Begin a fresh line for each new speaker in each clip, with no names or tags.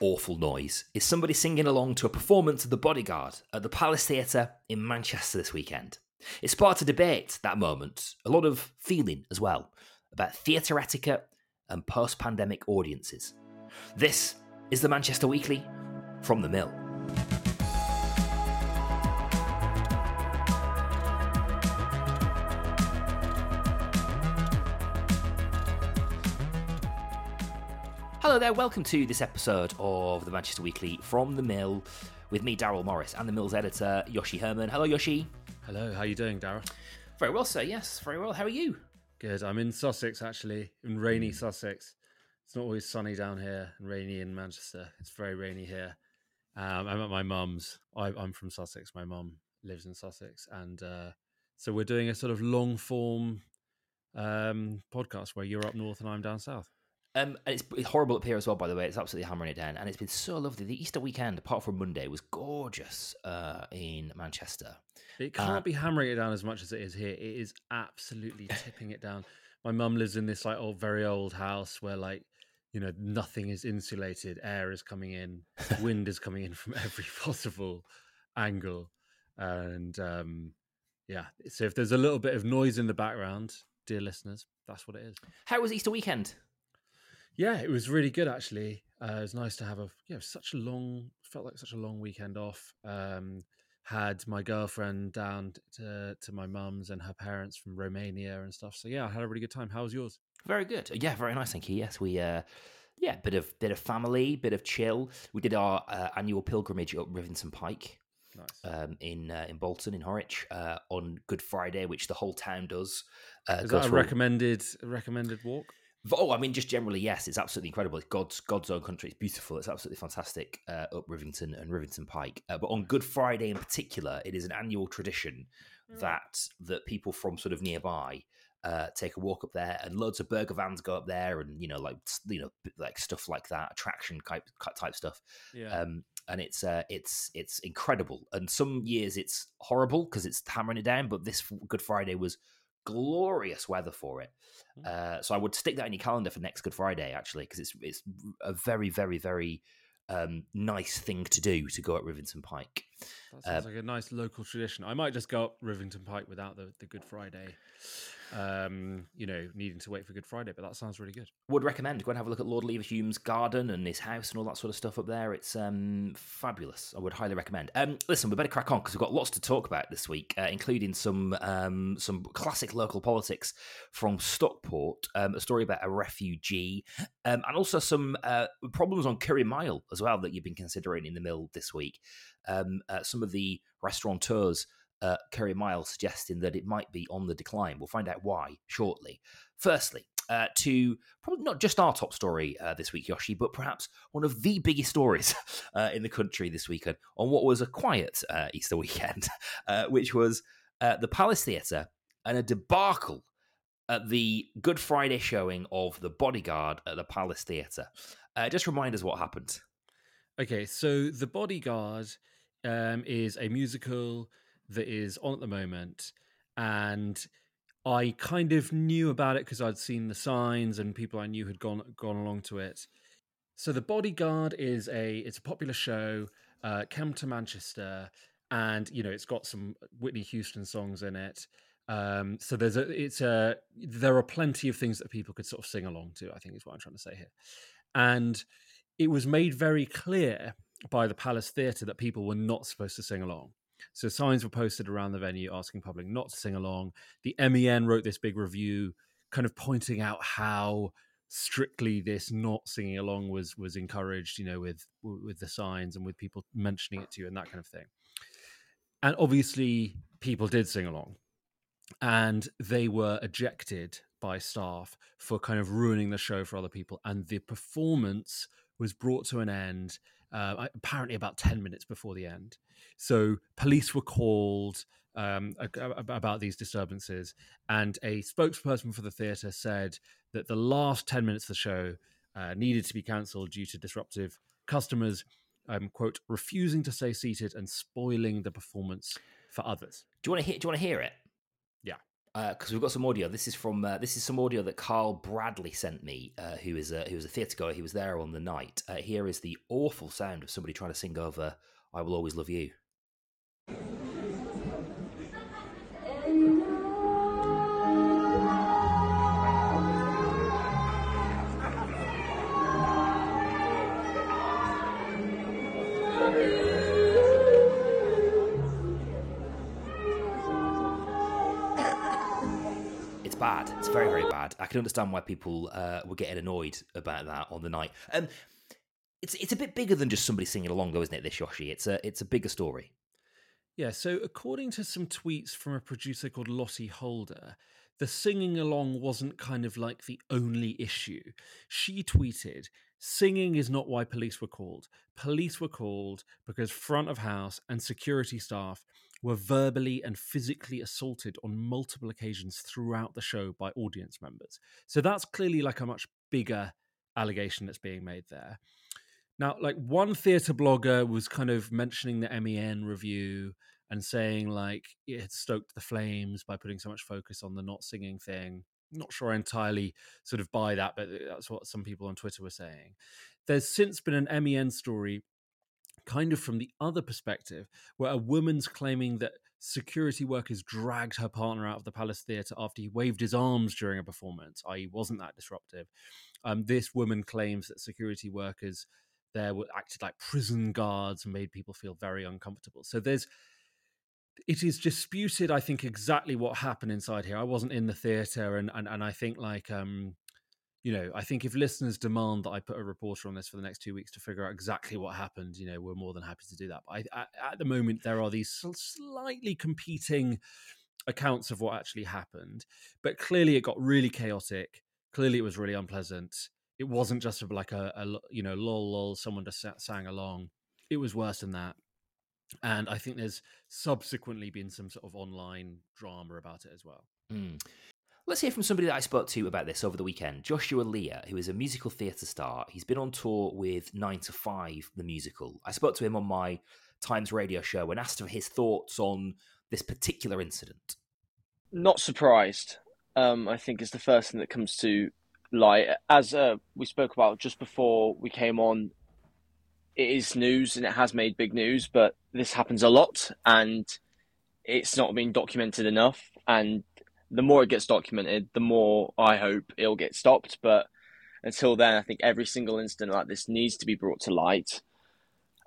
awful noise is somebody singing along to a performance of The Bodyguard at the Palace Theatre in Manchester this weekend. It sparked a debate that moment, a lot of feeling as well, about theatre etiquette and post pandemic audiences. This is the Manchester Weekly from the Mill. Hello there, welcome to this episode of the Manchester Weekly from the Mill with me, Daryl Morris, and the Mill's editor, Yoshi Herrmann. Hello, Yoshi.
Hello, how are you doing, Daryl?
Very well, sir. Yes, very well. How are you?
Good. I'm in Sussex, actually, in rainy Sussex. It's not always sunny down here and rainy in Manchester. It's very rainy here. Um, I'm at my mum's. I, I'm from Sussex. My mum lives in Sussex. And uh, so we're doing a sort of long form um, podcast where you're up north and I'm down south.
Um, and it's, it's horrible up here as well, by the way. It's absolutely hammering it down, and it's been so lovely. The Easter weekend, apart from Monday, was gorgeous uh, in Manchester.
It can't uh, be hammering it down as much as it is here. It is absolutely tipping it down. My mum lives in this like old, very old house where like you know nothing is insulated. Air is coming in, wind is coming in from every possible angle, and um, yeah. So if there's a little bit of noise in the background, dear listeners, that's what it is.
How was Easter weekend?
Yeah, it was really good actually. Uh, it was nice to have a yeah, such a long felt like such a long weekend off. Um, had my girlfriend down to to my mum's and her parents from Romania and stuff. So yeah, I had a really good time. How was yours?
Very good. Yeah, very nice. Thank you. Yes, we uh, yeah, bit of bit of family, bit of chill. We did our uh, annual pilgrimage up Rivington Pike. Nice. Um, in uh, in Bolton in Horwich uh, on Good Friday, which the whole town does.
Uh, Is that a recommended recommended walk?
Oh, I mean, just generally, yes, it's absolutely incredible. It's God's God's own country. It's beautiful. It's absolutely fantastic uh, up Rivington and Rivington Pike. Uh, but on Good Friday in particular, it is an annual tradition mm. that that people from sort of nearby uh, take a walk up there, and loads of burger vans go up there, and you know, like you know, like stuff like that, attraction type type stuff. Yeah. Um, and it's uh, it's it's incredible. And some years it's horrible because it's hammering it down. But this Good Friday was glorious weather for it. Hmm. Uh, so I would stick that in your calendar for next Good Friday, actually, because it's it's a very, very, very um, nice thing to do to go up Rivington Pike.
That sounds uh, like a nice local tradition. I might just go up Rivington Pike without the, the Good Friday um, you know, needing to wait for Good Friday. But that sounds really good.
Would recommend go and have a look at Lord Leverhulme's garden and his house and all that sort of stuff up there. It's um, fabulous. I would highly recommend. Um, listen, we better crack on because we've got lots to talk about this week, uh, including some um, some classic local politics from Stockport, um, a story about a refugee, um, and also some uh, problems on Curry Mile as well that you've been considering in the mill this week. Um, uh, some of the restaurateurs uh, Curry Mile suggesting that it might be on the decline. We'll find out why shortly. Firstly, uh, to probably not just our top story uh, this week, Yoshi, but perhaps one of the biggest stories uh, in the country this weekend on what was a quiet uh, Easter weekend, uh, which was uh, the Palace Theatre and a debacle at the Good Friday showing of The Bodyguard at the Palace Theatre. just remind us what happened.
Okay, so The Bodyguard um, is a musical that is on at the moment, and I kind of knew about it because I'd seen the signs and people I knew had gone gone along to it. So the Bodyguard is a it's a popular show. Uh, come to Manchester, and you know it's got some Whitney Houston songs in it. Um, so there's a it's a there are plenty of things that people could sort of sing along to. I think is what I'm trying to say here, and it was made very clear by the Palace Theatre that people were not supposed to sing along. So signs were posted around the venue asking public not to sing along. The MEN wrote this big review, kind of pointing out how strictly this not singing along was was encouraged. You know, with with the signs and with people mentioning it to you and that kind of thing. And obviously, people did sing along, and they were ejected by staff for kind of ruining the show for other people. And the performance was brought to an end uh, apparently about 10 minutes before the end. So police were called um, about these disturbances, and a spokesperson for the theatre said that the last 10 minutes of the show uh, needed to be cancelled due to disruptive customers, um, quote, refusing to stay seated and spoiling the performance for others.
Do you want to hear? Do you want to hear it? Because uh, we've got some audio. This is from uh, this is some audio that Carl Bradley sent me, uh, who is a who was a theatre goer. He was there on the night. Uh, here is the awful sound of somebody trying to sing over "I Will Always Love You." Bad. I can understand why people uh, were getting annoyed about that on the night. Um, it's it's a bit bigger than just somebody singing along, though, isn't it? This Yoshi, it's a it's a bigger story.
Yeah. So according to some tweets from a producer called Lottie Holder, the singing along wasn't kind of like the only issue. She tweeted, Singing is not why police were called. Police were called because front of house and security staff were verbally and physically assaulted on multiple occasions throughout the show by audience members. So that's clearly like a much bigger allegation that's being made there. Now, like one theatre blogger was kind of mentioning the MEN review and saying like it had stoked the flames by putting so much focus on the not singing thing. Not sure I entirely sort of buy that, but uh, that's what some people on Twitter were saying. There's since been an MEN story kind of from the other perspective, where a woman's claiming that security workers dragged her partner out of the Palace Theatre after he waved his arms during a performance, i.e., wasn't that disruptive. Um, this woman claims that security workers there were acted like prison guards and made people feel very uncomfortable. So there's it is disputed, I think, exactly what happened inside here. I wasn't in the theatre, and and, and I think like um, you know, I think if listeners demand that I put a reporter on this for the next two weeks to figure out exactly what happened, you know, we're more than happy to do that. But I, at the moment, there are these slightly competing accounts of what actually happened. But clearly, it got really chaotic. Clearly, it was really unpleasant. It wasn't just like a, a you know, lol, lol, someone just sang along. It was worse than that. And I think there's subsequently been some sort of online drama about it as well.
Mm. Let's hear from somebody that I spoke to about this over the weekend. Joshua Leah, who is a musical theatre star. He's been on tour with 9 to 5, the musical. I spoke to him on my Times radio show and asked him his thoughts on this particular incident.
Not surprised, um, I think, is the first thing that comes to light. As uh, we spoke about just before we came on, it is news and it has made big news, but this happens a lot and it's not been documented enough. And the more it gets documented, the more I hope it'll get stopped. But until then, I think every single incident like this needs to be brought to light.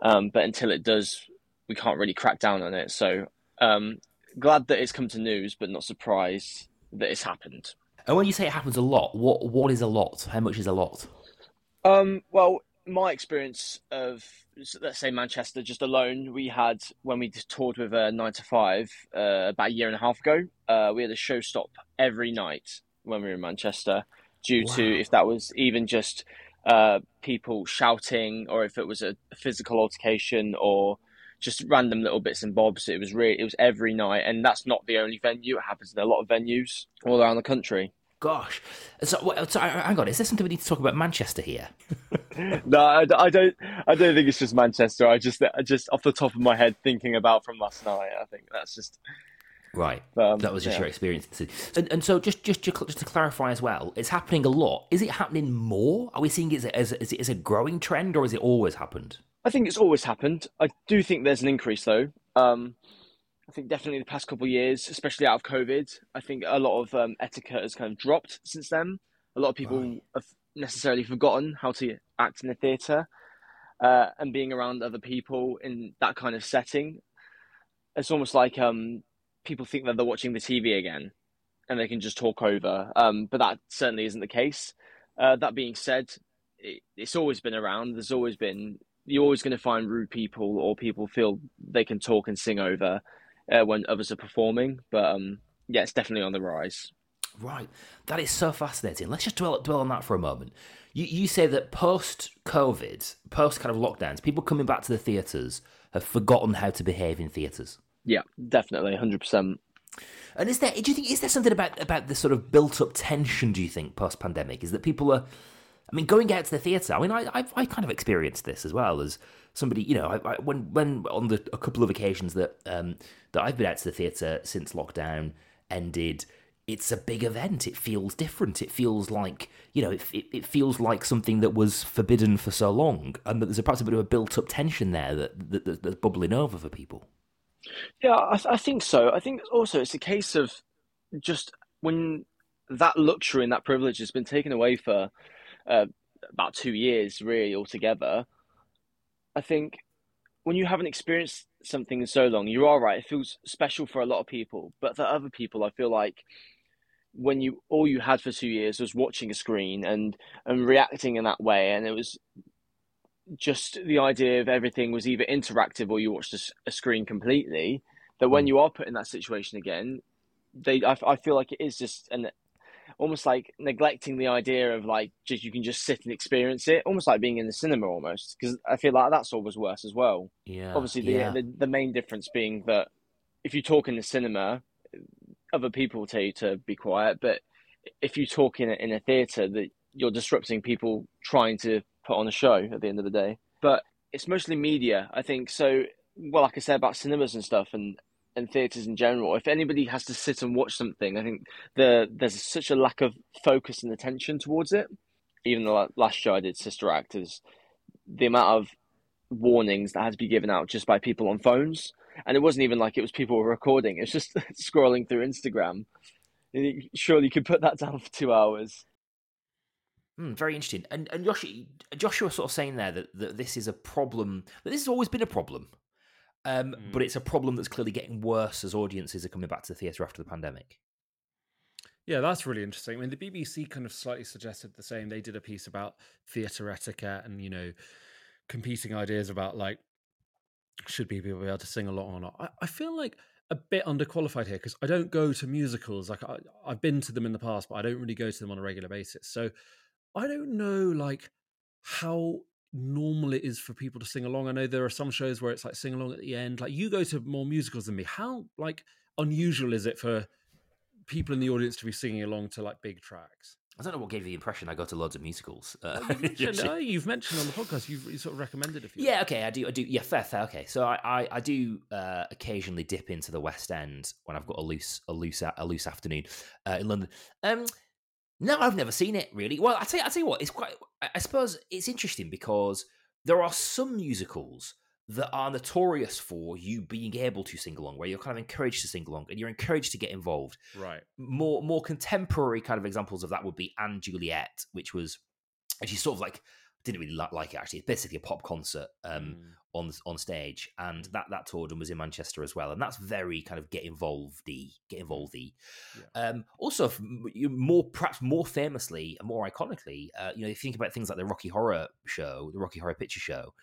Um, but until it does, we can't really crack down on it. So um, glad that it's come to news, but not surprised that it's happened.
And when you say it happens a lot, what what is a lot? How much is a lot?
Um, well, my experience of let's say Manchester just alone, we had when we toured with uh, Nine to Five uh, about a year and a half ago. Uh, we had a show stop every night when we were in Manchester due wow. to if that was even just uh, people shouting or if it was a physical altercation or just random little bits and bobs. It was really it was every night, and that's not the only venue. It happens in a lot of venues all around the country
gosh. So, so, hang on, is there something we need to talk about Manchester here?
no, I, I, don't. I don't think it's just Manchester. I just, I just off the top of my head, thinking about from last night. I think that's just
right. Um, that was just yeah. your experience. And, and so, just, just, just to clarify as well, it's happening a lot. Is it happening more? Are we seeing it as, as, as a growing trend, or has it always happened?
I think it's always happened. I do think there's an increase though. Um, I think definitely the past couple of years, especially out of COVID, I think a lot of um, etiquette has kind of dropped since then. A lot of people right. have necessarily forgotten how to act in a theatre, uh, and being around other people in that kind of setting. It's almost like um, people think that they're watching the TV again, and they can just talk over. Um, but that certainly isn't the case. Uh, that being said, it, it's always been around. There's always been you're always going to find rude people or people feel they can talk and sing over uh, when others are performing. But um, yeah, it's definitely on the rise.
Right, that is so fascinating. Let's just dwell dwell on that for a moment. You you say that post COVID, post kind of lockdowns, people coming back to the theatres have forgotten how to behave in theatres.
Yeah, definitely, hundred percent.
And is there? Do you think is there something about about the sort of built up tension? Do you think post pandemic is that people are? I mean, going out to the theatre. I mean, I, I I kind of experienced this as well as somebody. You know, I, I, when when on the a couple of occasions that um that I've been out to the theatre since lockdown ended, it's a big event. It feels different. It feels like you know, it, it, it feels like something that was forbidden for so long, and that there's perhaps a bit of a built-up tension there that, that, that that's bubbling over for people.
Yeah, I, I think so. I think also it's a case of just when that luxury and that privilege has been taken away for uh, about two years, really altogether. I think when you haven't experienced something in so long, you are right. It feels special for a lot of people, but for other people, I feel like when you all you had for two years was watching a screen and and reacting in that way, and it was just the idea of everything was either interactive or you watched a, a screen completely. That when mm. you are put in that situation again, they I, I feel like it is just an almost like neglecting the idea of like just you can just sit and experience it, almost like being in the cinema almost. Because I feel like that's always worse as well.
Yeah.
Obviously, the,
yeah.
the the main difference being that if you talk in the cinema, other people tell you to be quiet, but if you talk in a, in a theater, that you're disrupting people trying to put on a show at the end of the day. But it's mostly media, I think. So, well, like I said about cinemas and stuff, and and theatres in general. If anybody has to sit and watch something, I think the there's such a lack of focus and attention towards it. Even the last show I did, Sister Actors, the amount of warnings that had to be given out just by people on phones, and it wasn't even like it was people were recording. It's just scrolling through Instagram. Surely you could put that down for two hours.
Mm, very interesting. And and Joshua, Joshua sort of saying there that, that this is a problem. That this has always been a problem um, mm. But it's a problem that's clearly getting worse as audiences are coming back to the theatre after the pandemic.
Yeah, that's really interesting. I mean, the BBC kind of slightly suggested the same. They did a piece about theatre etiquette and, you know, competing ideas about like, should people be able to sing along or not? I, I feel like a bit underqualified here because I don't go to musicals. Like, I, I've been to them in the past, but I don't really go to them on a regular basis. So I don't know, like, how normal it is for people to sing along. I know there are some shows where it's like sing along at the end. Like you go to more musicals than me. How like unusual is it for people in the audience to be singing along to like big tracks?
I don't know what gave you the impression I go to loads of musicals.
Uh, well, you've, mentioned, oh, you've, mentioned, on the podcast, you've you sort of recommended a few.
Yeah, okay, I do. I do. Yeah, fair, fair. Okay, so I, I, I do uh, occasionally dip into the West End when I've got a loose, a loose, a loose afternoon uh, in London. Um, no, I've never seen it really. Well, I tell you, I tell you what, it's quite. I suppose it's interesting because there are some musicals that are notorious for you being able to sing along, where you're kind of encouraged to sing along and you're encouraged to get involved.
Right.
More more contemporary kind of examples of that would be & Juliet, which was actually sort of like didn't really like it actually. It's basically a pop concert um, mm. on on stage, and that that toured and was in Manchester as well, and that's very kind of get involved get involved yeah. um, also, more perhaps more famously and more iconically, uh, you know, if you think about things like the Rocky Horror Show, the Rocky Horror Picture Show,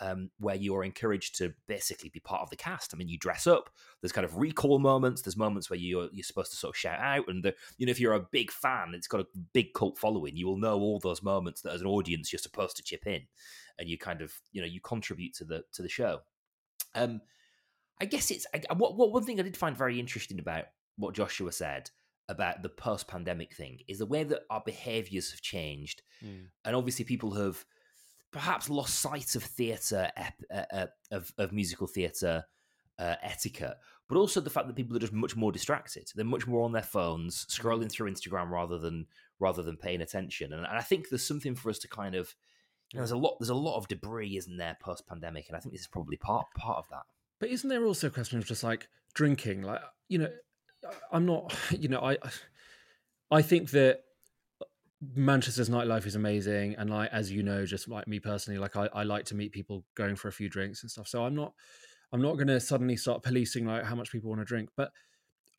um, where you're encouraged to basically be part of the cast. I mean, you dress up. There's kind of recall moments. There's moments where you're you're supposed to sort of shout out, and the, you know if you're a big fan, it's got a big cult following. You will know all those moments that as an audience you're supposed to chip in, and you kind of you know you contribute to the to the show. Um, I guess it's I, what, what one thing I did find very interesting about what Joshua said about the post pandemic thing is the way that our behaviors have changed, mm. and obviously people have perhaps lost sight of theatre, uh, uh, of, of musical theatre uh, etiquette, but also the fact that people are just much more distracted. They're much more on their phones, scrolling through Instagram rather than rather than paying attention. And, and I think there's something for us to kind of you know, there's a lot there's a lot of debris, isn't there, post pandemic, and I think this is probably part part of that.
But isn't there also a question of just like drinking? Like you know, I'm not you know I I think that Manchester's nightlife is amazing, and like as you know, just like me personally, like I, I like to meet people going for a few drinks and stuff. So I'm not I'm not going to suddenly start policing like how much people want to drink. But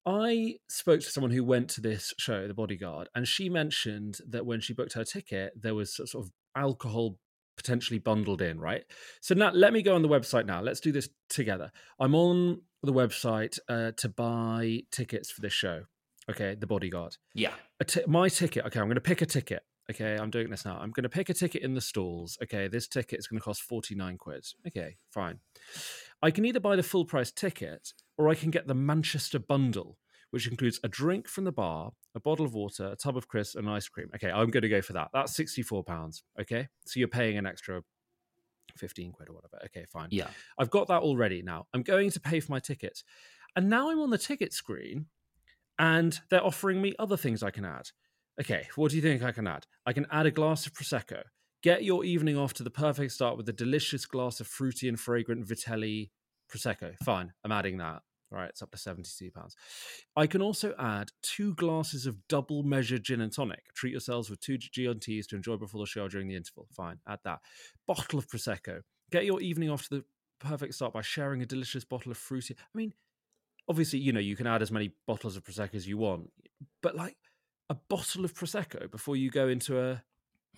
I spoke to someone who went to this show, The Bodyguard, and she mentioned that when she booked her ticket, there was sort of alcohol potentially bundled in, right? So now let me go on the website now. Let's do this together. I'm on the website uh, to buy tickets for this show. Okay, the bodyguard.
Yeah.
my ticket. Okay, I'm going to pick a ticket. Okay, I'm doing this now. I'm going to pick a ticket in the stalls. Okay, this ticket is going to cost 49 quid. Okay, fine. I can either buy the full price ticket or I can get the Manchester bundle, which includes a drink from the bar, a bottle of water, a tub of crisps, and ice cream. Okay, I'm going to go for that. That's £64. Okay, so you're paying an extra 15 quid or whatever. Okay, fine.
Yeah.
I've got that already now. I'm going to pay for my tickets. And now I'm on the ticket screen and they're offering me other things I can add. Okay, what do you think I can add? I can add a glass of prosecco. Get your evening off to the perfect start with a delicious glass of fruity and fragrant Vitelli prosecco. Fine, I'm adding that. All right, it's up to seventy-two pounds. I can also add two glasses of double measure gin and tonic. Treat yourselves with two G&Ts to enjoy before the show during the interval. Fine, add that. Bottle of prosecco. Get your evening off to the perfect start by sharing a delicious bottle of fruity. I mean, obviously, you know, you can add as many bottles of prosecco as you want, but like a bottle of prosecco before you go into a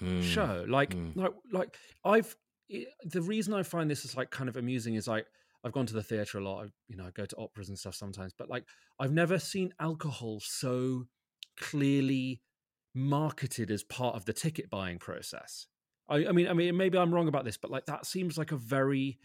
Mm.
show, like,
mm.
like, like I've. It, the reason I find this is like kind of amusing is like I've gone to the theater a lot. I, you know, I go to operas and stuff sometimes, but like I've never seen alcohol so clearly marketed as part of the ticket buying process. I, I mean, I mean, maybe I'm wrong about this, but like that seems like a very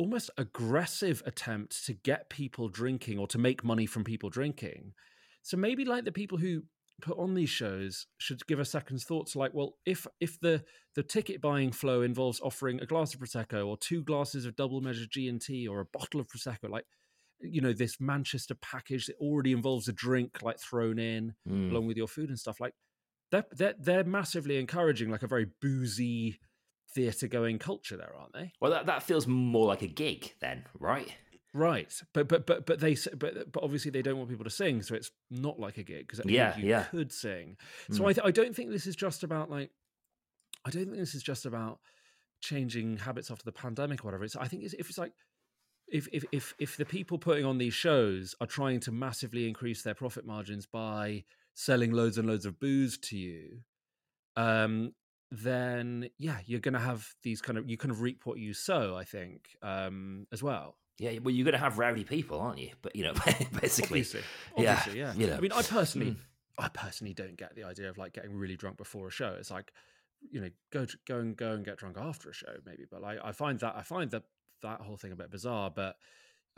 almost aggressive attempt to get people drinking or to make money from people drinking. So maybe like the people who put on these shows should give a second's thoughts like well if if the the ticket buying flow involves offering a glass of prosecco or two glasses of double measure g&t or a bottle of prosecco like you know this manchester package that already involves a drink like thrown in
Mm.
along with your food and stuff like they're, they're they're massively encouraging like a very boozy theater going culture there aren't they
Well, that, that feels more like a gig then, right?
right but but but but they but but obviously they don't want people to sing so it's not like a gig because
Yeah,
you
yeah.
could sing so
Mm.
I, th- I don't think this is just about like i don't think this is just about changing habits after the pandemic or whatever it's i think it's, if it's like if, if if if the people putting on these shows are trying to massively increase their profit margins by selling loads and loads of booze to you um then yeah you're going to have these kind of you kind of reap what you sow i think um as well
Yeah, well, you're going to have rowdy people, aren't you? But you know, basically,
obviously
yeah,
yeah,
you know.
i mean i personally
Mm.
i personally don't get the idea of like getting really drunk before a show it's like you know go to, go and go and get drunk after a show maybe but like i find that i find that that whole thing a bit bizarre but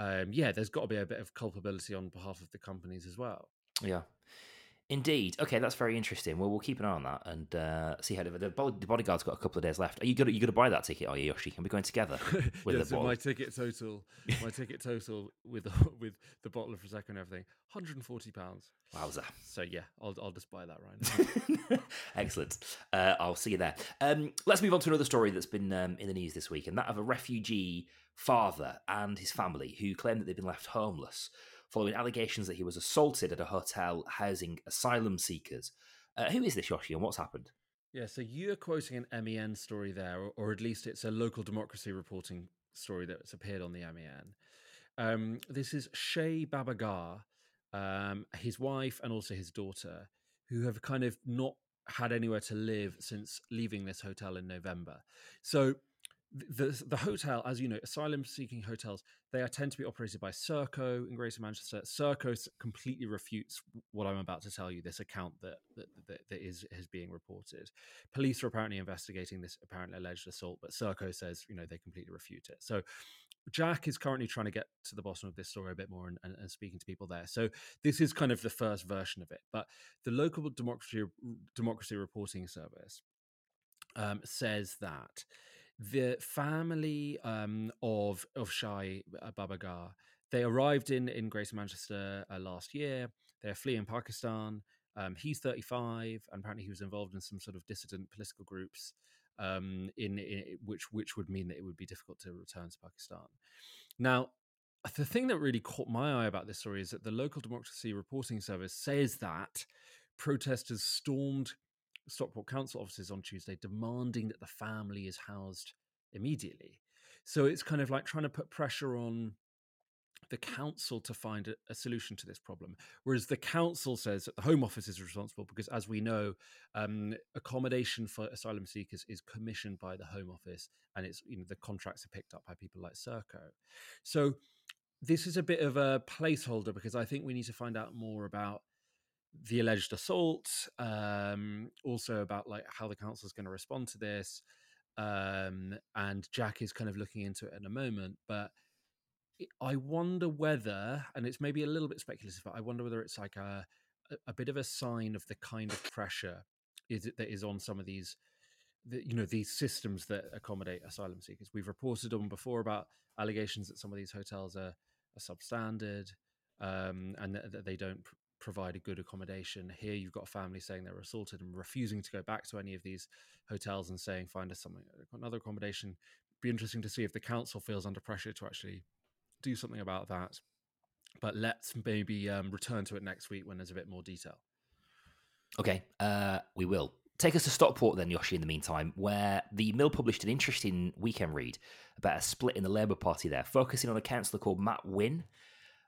um yeah there's got to be a bit of culpability on behalf of the companies as well
Yeah. Indeed. Okay, that's very interesting. Well, we'll keep an eye on that and uh, see how the, the bodyguard's got a couple of days left. Are you going to you going to buy that ticket? Are you, Yoshi? Can we go in together with
yeah,
the
so my ticket total my ticket total with with the bottle of prosecco and everything 140 pounds
Wowza!
so yeah i'll i'll just buy that right now
Excellent. Uh, I'll see you there. Um, let's move on to another story that's been um, in the news this week, and that of a refugee father and his family who claim that they've been left homeless following allegations that he was assaulted at a hotel housing asylum seekers. Uh, who is this Yoshi, and what's happened?
Yeah, so you're quoting an MEN story there, or, at least it's a local democracy reporting story that's appeared on the MEN. Um, this is Shay Babagar, um, his wife, and also his daughter, who have kind of not had anywhere to live since leaving this hotel in November. So the the hotel, as you know, asylum seeking hotels, they are tend to be operated by Serco in Greater Manchester. Serco completely refutes what I'm about to tell you. This account that that, that, that is is being reported. Police are apparently investigating this apparently alleged assault, but Serco says you know they completely refute it. So. Jack is currently trying to get to the bottom of this story a bit more and, and, and speaking to people there. So this is kind of the first version of it. But the local democracy democracy reporting service um, says that the family um, of of Shai Babagar they arrived in in Greater Manchester uh, last year. They're fleeing Pakistan. Um, he's 35, and apparently he was involved in some sort of dissident political groups, um, in, in which which would mean that it would be difficult to return to Pakistan. Now, the thing that really caught my eye about this story is that the local democracy reporting service says that protesters stormed Stockport Council offices on Tuesday, demanding that the family is housed immediately. So it's kind of like trying to put pressure on the council to find a, a solution to this problem, whereas the council says that the Home Office is responsible because, as we know, um, accommodation for asylum seekers is commissioned by the Home Office, and it's you know the contracts are picked up by people like Serco. So this is a bit of a placeholder because I think we need to find out more about the alleged assault, um, also about like how the council is going to respond to this, um, and Jack is kind of looking into it in a moment, but. I wonder whether, and it's maybe a little bit speculative, but I wonder whether it's like a a bit of a sign of the kind of pressure is it that is on some of these, the, you know, these systems that accommodate asylum seekers. We've reported on before about allegations that some of these hotels are, are substandard um, and that, that they don't pr- provide a good accommodation. Here, you've got a family saying they're assaulted and refusing to go back to any of these hotels and saying, find us something, another accommodation. Be interesting to see if the council feels under pressure to actually do something about that. But let's maybe um, return to it next week when there's a bit more detail.
Okay, uh, we will. Take us to Stockport then, Yoshi, in the meantime, where the Mill published an interesting weekend read about a split in the Labour Party there, focusing on a councillor called Matt Wynne,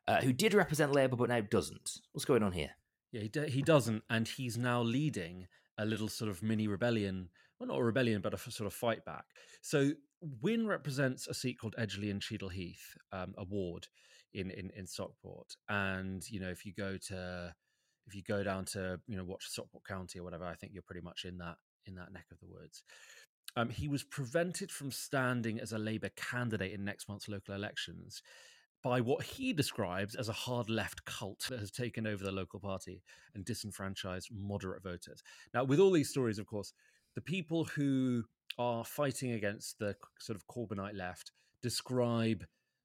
uh, who did represent Labour but now doesn't. What's going on here?
Yeah, he, d- he doesn't, and he's now leading a little sort of mini rebellion. Well, not a rebellion, but a f- sort of fight back. So Wynne represents a seat called Edgeley and Cheadle Heath, um, a ward in, in in Stockport. And you know, if you go to if you go down to you know watch Stockport County or whatever, I think you're pretty much in that in that neck of the woods. Um, he was prevented from standing as a Labour candidate in next month's local elections by what he describes as a hard left cult that has taken over the local party and disenfranchised moderate voters. Now, with all these stories, of course, the people who are fighting against the sort of Corbynite left describe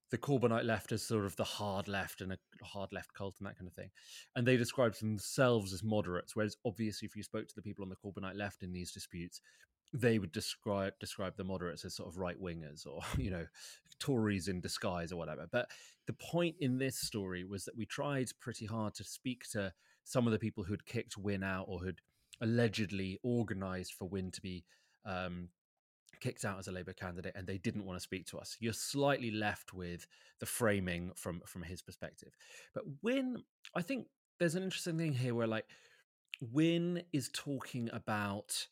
the Corbynite left as sort of the hard left and a hard left cult and that kind of thing. And they describe themselves as moderates, whereas obviously if you spoke to the people on the Corbynite left in these disputes, they would describe describe the moderates as sort of right wingers or, you know, Tories in disguise or whatever. But the point in this story was that we tried pretty hard to speak to some of the people who'd kicked Wynne out or who'd allegedly organized for Wynne to be um, kicked out as a Labour candidate and they didn't want to speak to us. You're slightly left with the framing from from his perspective. But Wynne, I think there's an interesting thing here where like Wynne is talking about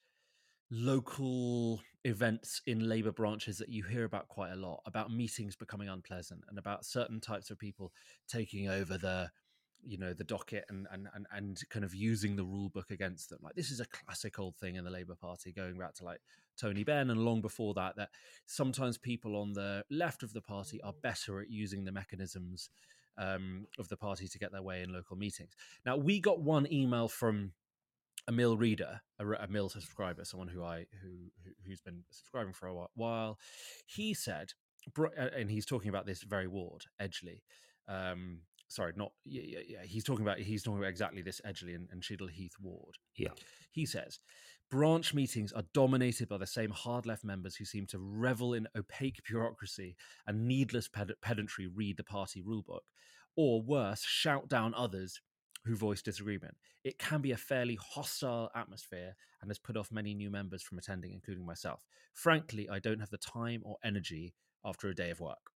local events in Labour branches that you hear about quite a lot, about meetings becoming unpleasant and about certain types of people taking over the you know the docket and, and and and kind of using the rule book against them. Like this is a classic old thing in the labor party going back to like tony benn and long before that that sometimes people on the left of the party are better at using the mechanisms um, of the party to get their way in local meetings. Now we got one email from a mill reader a, a mill subscriber someone who i who, who who's been subscribing for a while he said and he's talking about this very ward edgeley um, sorry, not yeah, yeah, yeah. He's talking about he's talking about exactly this Edgeley and, and Cheadle Heath ward.
Yeah,
he says branch meetings are dominated by the same hard left members who seem to revel in opaque bureaucracy and needless ped- pedantry. Read the party rulebook, or worse, shout down others who voice disagreement. It can be a fairly hostile atmosphere and has put off many new members from attending, including myself. Frankly, I don't have the time or energy after a day of work.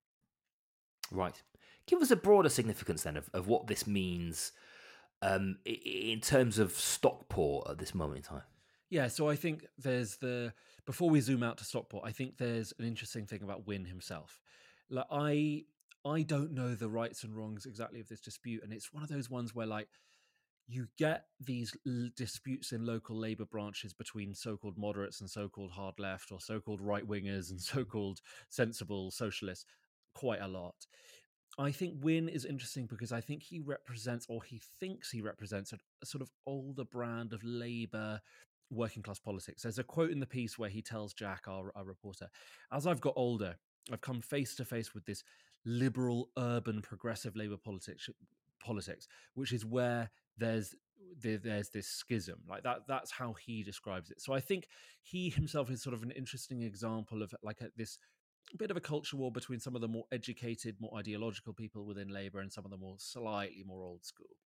Right. Give us a broader significance then of, of what this means um, in terms of Stockport at this moment in time.
Yeah, so I think there's the before we zoom out to Stockport, I think there's an interesting thing about Wynne himself. Like I I don't know the rights and wrongs exactly of this dispute, and it's one of those ones where like you get these l- disputes in local labor branches between so-called moderates and so-called hard left or so-called right wingers and so-called sensible socialists quite a lot. I think Wynne is interesting because I think he represents, or he thinks he represents, a, a sort of older brand of Labour working class politics. There's a quote in the piece where he tells Jack, our, our reporter, as I've got older, I've come face to face with this liberal, urban, progressive Labour politics, politics, which is where there's there's this schism like that that's how he describes it so i think he himself is sort of an interesting example of like a, this bit of a culture war between some of the more educated, more ideological people within Labour and some of the more slightly more old school.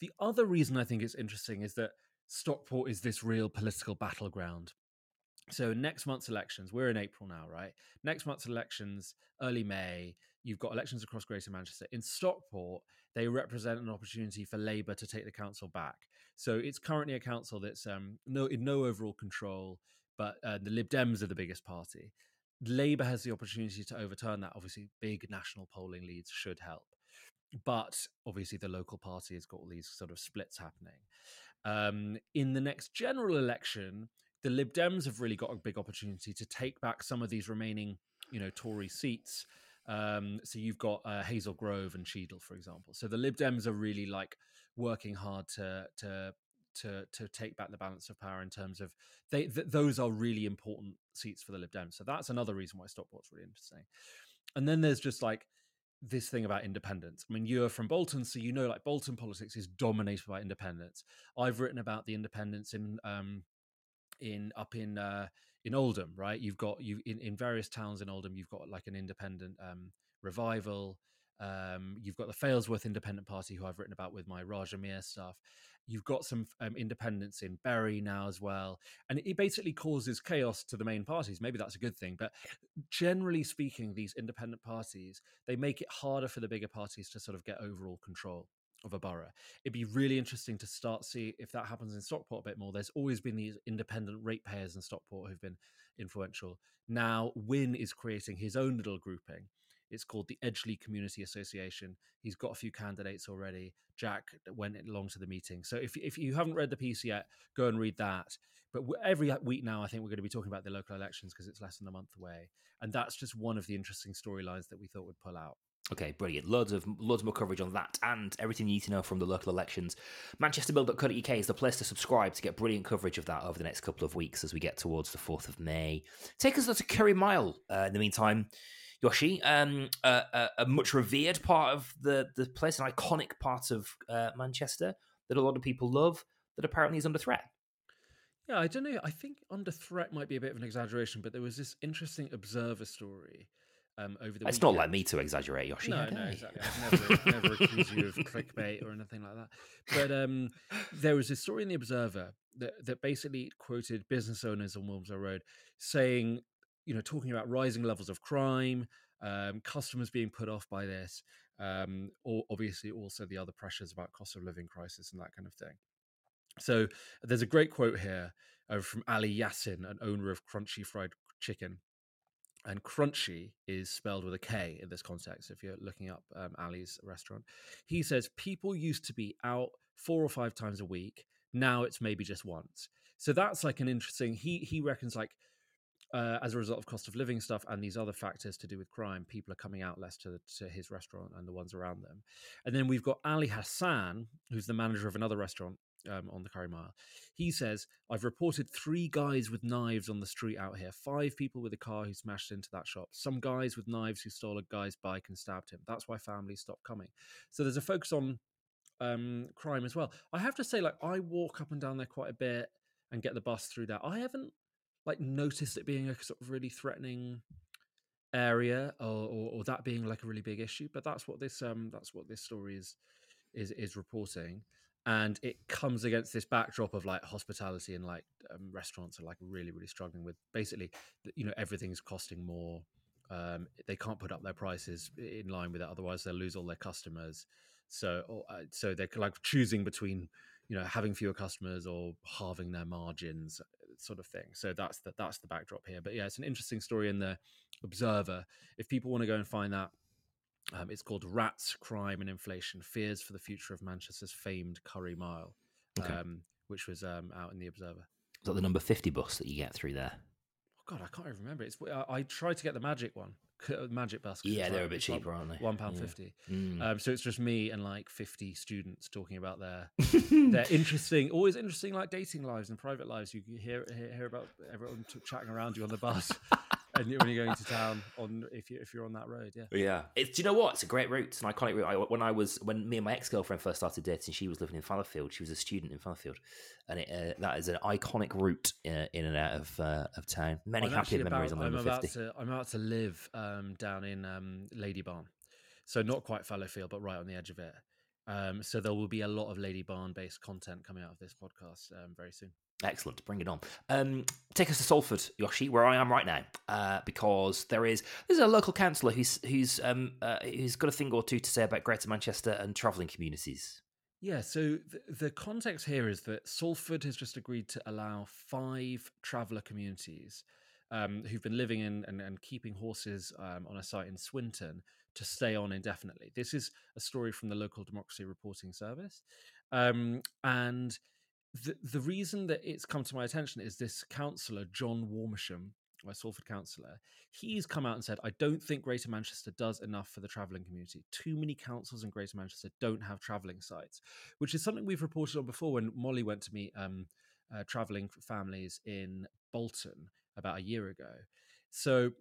The other reason I think it's interesting is that Stockport is this real political battleground. So next month's elections, we're in April now, right? Next month's elections, early May, you've got elections across Greater Manchester. In Stockport, they represent an opportunity for Labour to take the council back. So it's currently a council that's um, no in no overall control, but uh, the Lib Dems are the biggest party. Labour has the opportunity to overturn that. Obviously, big national polling leads should help. But obviously, the local party has got all these sort of splits happening. Um, in the next general election, the Lib Dems have really got a big opportunity to take back some of these remaining, you know, Tory seats. Um, so you've got uh, Hazel Grove and Cheadle, for example. So the Lib Dems are really like working hard to to to to take back the balance of power in terms of they th- those are really important seats for the Lib Dems. So that's another reason why Stockport's really interesting. And then there's just like this thing about independence. I mean, you're from Bolton, so you know, like Bolton politics is dominated by independence. I've written about the independence in um, in up in uh, in Oldham, right? You've got you in, in various towns in Oldham. You've got like an independent um, revival. Um, you've got the Failsworth Independent Party, who I've written about with my Raja Miah stuff. You've got some um, independents in Bury now as well, and it basically causes chaos to the main parties. Maybe that's a good thing, but generally speaking, these independent parties they make it harder for the bigger parties to sort of get overall control of a borough. It'd be really interesting to start see if that happens in Stockport a bit more. There's always been these independent ratepayers in Stockport who've been influential. Now Wynne is creating his own little grouping. It's called the Edgeley Community Association. He's got a few candidates already. Jack went along to the meeting. So if if you haven't read the piece yet, go and read that. But every week now, I think we're going to be talking about the local elections because it's less than a month away, and that's just one of the interesting storylines that we thought would pull out.
Okay, brilliant. Loads of loads more coverage on that and everything you need to know from the local elections. ManchesterMill.co.uk is the place to subscribe to get brilliant coverage of that over the next couple of weeks as we get towards the 4th of May. Take us to Curry Mile uh, in the meantime. Yoshi, um, uh, uh, a much revered part of the, the place, an iconic part of uh, Manchester that a lot of people love, that apparently is under threat.
Yeah, I don't know. I think under threat might be a bit of an exaggeration, but there was this interesting Observer story um, over the.
It's
weekend.
not like me to exaggerate, Yoshi.
No, no, exactly. I've never, never accused you of clickbait or anything like that. But um, there was a story in the Observer that, that basically quoted business owners on Wilmslow Road saying, you know, talking about rising levels of crime, um, customers being put off by this, um, or obviously also the other pressures about cost of living crisis and that kind of thing. So there's a great quote here uh, from Ali Yassin, an owner of Crunchy Fried Chicken. And Crunchy is spelled with a K in this context. If you're looking up um, Ali's restaurant, he says people used to be out four or five times a week. Now it's maybe just once. So that's like an interesting. He he reckons like uh, as a result of cost of living stuff and these other factors to do with crime, people are coming out less to, to his restaurant and the ones around them. And then we've got Ali Hassan, who's the manager of another restaurant um, on the Curry Mile. He says, I've reported three guys with knives on the street out here, five people with a car who smashed into that shop, some guys with knives who stole a guy's bike and stabbed him. That's why families stopped coming. So there's a focus on um, crime as well. I have to say, like, I walk up and down there quite a bit and get the bus through there. I haven't like noticed it being a sort of really threatening area or, or, or that being like a really big issue. But that's what this um that's what this story is is is reporting and it comes against this backdrop of like hospitality and like um, restaurants are like really really struggling with basically you know everything's costing more um, they can't put up their prices in line with it otherwise they'll lose all their customers. So uh, so they're like choosing between you know having fewer customers or halving their margins sort of thing. So that's the that's the backdrop here. But yeah it's an interesting story in the observer. If people want to go and find that um, it's called Rats, Crime and Inflation Fears for the Future of Manchester's Famed Curry Mile,
Okay.
um, which was um, out in the Observer.
Is that the number 50 bus that you get through there?
Oh, God, I can't even remember. It's I, I tried to get the Magic one, uh, Magic bus.
Yeah, they're
like-
a bit
it's like
cheaper, aren't they?
One pound
Yeah.
fifty.
Mm.
Um, so it's just me and like fifty students talking about their their interesting, always interesting, like dating lives and private lives. You hear hear, hear about everyone t- chatting around you on the bus, and when you're going to town on if you if you're on that road, yeah.
Yeah, it's. Do you know what? It's a great route. It's an iconic route. I, when I was when me and my ex girlfriend first started dating, she was living in Fallowfield. She was a student in Fallowfield, and it, uh, that is an iconic route uh, in and out of uh, of town. Many
I'm
happy memories
about,
on
I'm
number
about
fifty.
to I'm about to live um, down in um, Ladybarn, so not quite Fallowfield, but right on the edge of it. Um, so there will be a lot of Ladybarn based content coming out of this podcast um, very soon.
Excellent, bring it on. Um, take us to Salford, Yoshi, where I am right now, uh, because there is there's a local councillor who's who's um, uh, who's got a thing or two to say about Greater Manchester and travelling communities.
Yeah, so the, the context here is that Salford has just agreed to allow five traveller communities um, who've been living in and, and keeping horses um, on a site in Swinton to stay on indefinitely. This is a story from the local democracy reporting service. Um, and the, the reason that it's come to my attention is this councillor, John Warmisham, a Salford councillor, he's come out and said, I don't think Greater Manchester does enough for the travelling community. Too many councils in Greater Manchester don't have travelling sites, which is something we've reported on before when Molly went to meet um, uh, travelling families in Bolton about a year ago. So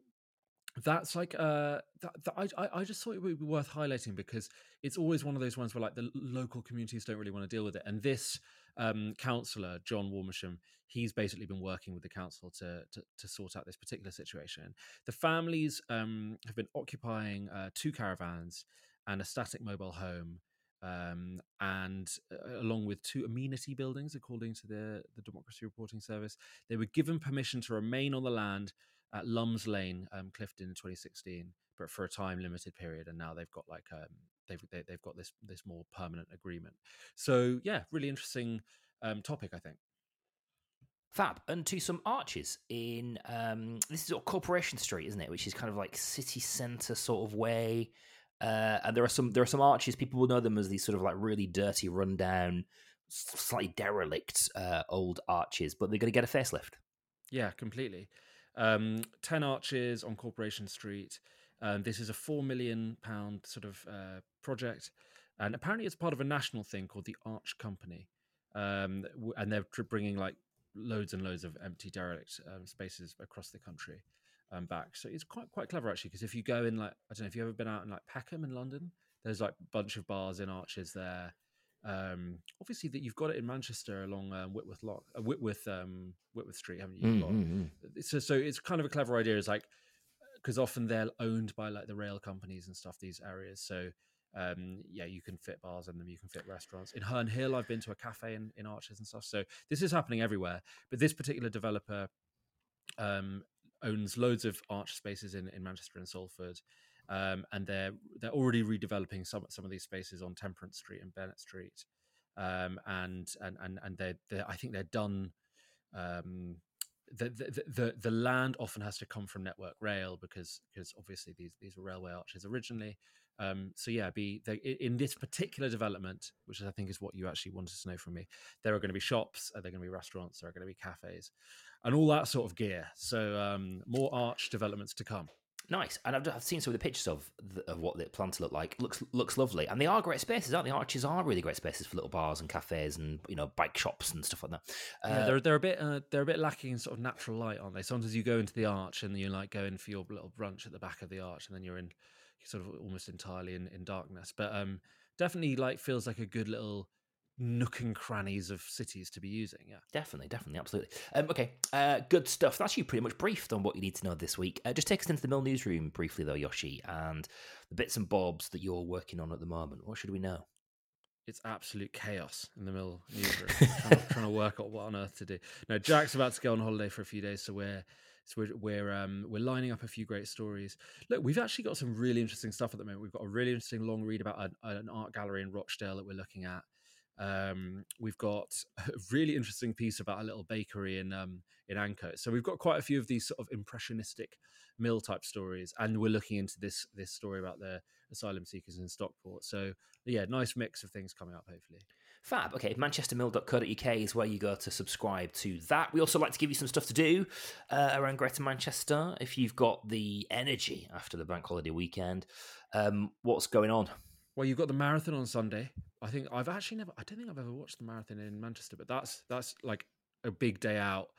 that's like uh that, that, I, I just thought it would be worth highlighting because it's always one of those ones where like the local communities don't really want to deal with it and this um councillor john warmisham he's basically been working with the council to, to, to sort out this particular situation. The families um have been occupying uh, two caravans and a static mobile home um, and uh, along with two amenity buildings, according to the, the Democracy Reporting Service, they were given permission to remain on the land at Lumns Lane, um, Clifton, in 2016, but for a time limited period, and now they've got like um, they've they, have they have got this this more permanent agreement. So yeah, really interesting um, topic, I think.
Fab. And to some arches in um, this is sort of Corporation Street, isn't it? Which is kind of like city centre sort of way. Uh, and there are some there are some arches. People will know them as these sort of like really dirty, rundown, slightly derelict uh, old arches, but they're going to get a facelift.
Yeah, completely. Um, 10 arches on Corporation Street. Um, this is a four million pound sort of uh, project, and apparently it's part of a national thing called the Arch Company, um, and they're bringing like loads and loads of empty derelict um, spaces across the country um, back. So it's quite quite clever actually, because if you go in like I don't know if you've ever been out in like Peckham in London, there's like a bunch of bars in arches there. Um, obviously, that you've got it in Manchester along um, Whitworth Lock, uh, Whitworth, um, Whitworth Street, haven't you? Mm-hmm. So, so it's kind of a clever idea. Is like because often they're owned by like the rail companies and stuff. These areas, so um, yeah, you can fit bars in them, you can fit restaurants. In Herne Hill, I've been to a cafe in, in Arches and stuff. So this is happening everywhere. But this particular developer um, owns loads of arch spaces in, in Manchester and Salford. Um, and they're they're already redeveloping some some of these spaces on Temperance Street and Bennett Street, um, and and and and they're, they're, I think they're done. Um, the, the, the the land often has to come from Network Rail because because obviously these these were railway arches originally. Um, so yeah, be they, in this particular development, which I think is what you actually wanted to know from me. There are going to be shops, are there going to be restaurants, there are going to be cafes, and all that sort of gear. So um, more arch developments to come.
Nice, and I've, I've seen some of the pictures of the, of what the plan to look like. looks looks lovely, and they are great spaces, aren't they? Arches are really great spaces for little bars and cafes and you know bike shops and stuff like that.
Uh, yeah, they're they're a bit uh, they're a bit lacking in sort of natural light, aren't they? Sometimes you go into the arch and you're like go in for your little brunch at the back of the arch, and then you're in sort of almost entirely in, in darkness. But um, definitely like feels like a good little nook and crannies of cities to be using. Yeah,
definitely, definitely, absolutely. Um, okay, uh, good stuff. That's you pretty much briefed on what you need to know this week. Uh, just take us into the Mill newsroom briefly, though, Yoshi, and the bits and bobs that you're working on at the moment. What should we know?
It's absolute chaos in the Mill newsroom. trying, to, trying to work out what on earth to do. Now, Jack's about to go on holiday for a few days, so we're so we're we're, um, we're lining up a few great stories. Look, we've actually got some really interesting stuff at the moment. We've got a really interesting long read about an, an art gallery in Rochdale that we're looking at. Um, we've got a really interesting piece about a little bakery in um, in Ancoats. So we've got quite a few of these sort of impressionistic mill type stories, and we're looking into this this story about the asylum seekers in Stockport. So yeah, nice mix of things coming up. Hopefully.
Fab. Okay, manchestermill.co.uk is where you go to subscribe to that. We also like to give you some stuff to do uh, around Greater Manchester if you've got the energy after the bank holiday weekend. Um, what's going on?
Well, you've got the marathon on Sunday. I think I've actually never. I don't think I've ever watched the marathon in Manchester, but that's that's like a big day out,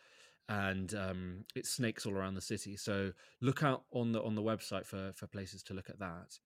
and um, it snakes all around the city. So look out on the on the website for for places to look at that.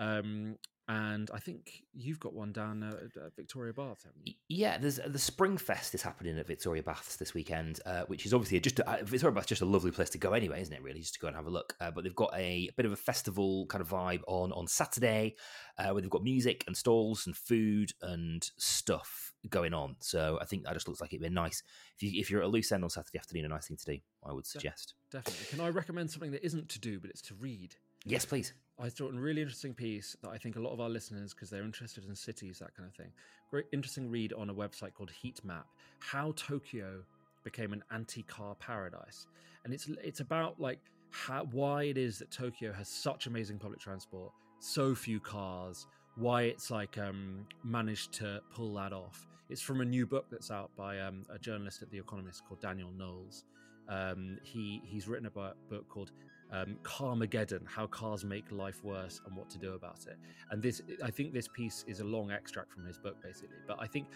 Um, and I think you've got one down at, at Victoria Baths, haven't you?
Yeah, there's the Spring Fest is happening at Victoria Baths this weekend, uh, which is obviously just a, uh, Victoria Baths just a lovely place to go anyway, isn't it? Really, just to go and have a look. Uh, but they've got a, a, bit of a festival kind of vibe on on Saturday, uh, where they've got music and stalls and food and stuff going on. So I think that just looks like it'd be nice if you if you're at a loose end on Saturday afternoon, a nice thing to do. I would suggest.
Definitely. Can I recommend something that isn't to do, but it's to read?
Yes, please.
I thought a really interesting piece that I think a lot of our listeners, because they're interested in cities, that kind of thing, great interesting read on a website called Heatmap: How Tokyo Became an Anti-Car Paradise, and it's it's about like how why it is that Tokyo has such amazing public transport, so few cars, why it's like um, managed to pull that off. It's from a new book that's out by um, a journalist at The Economist called Daniel Knowles. Um, he he's written a book called um, Carmageddon, how cars make life worse and what to do about it. And this, I think, this piece is a long extract from his book, basically. But I think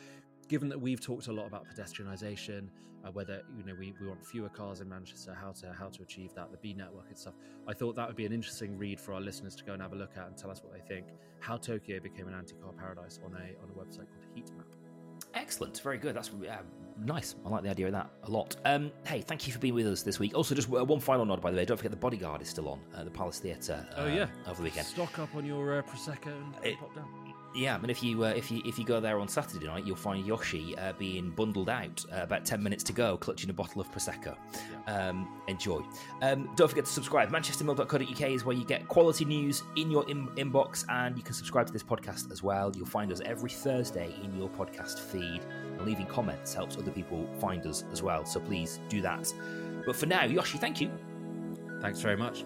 given that we've talked a lot about pedestrianisation, uh, whether you know we, we want fewer cars in Manchester, how to how to achieve that, the Bee Network and stuff, I thought that would be an interesting read for our listeners to go and have a look at and tell us what they think. How Tokyo became an anti-car paradise on a on a website called Heatmap.
Excellent, very good. That's uh, nice. I like the idea of that a lot. Um, hey, thank you for being with us this week. Also, just uh, one final nod, by the way. Don't forget the Bodyguard is still on uh, the Palace Theatre.
oh yeah,
over the weekend.
Stock up on your uh, prosecco and it, pop down.
Yeah, I mean, if you uh, if you if you go there on Saturday night, you'll find Yoshi uh, being bundled out uh, about ten minutes to go, clutching a bottle of prosecco. Yeah. Um, enjoy. Um, don't forget to subscribe. ManchesterMill.co.uk is where you get quality news in your in- inbox, and you can subscribe to this podcast as well. You'll find us every Thursday in your podcast feed. Leaving comments helps other people find us as well. So please do that. But for now, Yoshi, thank you.
Thanks very much.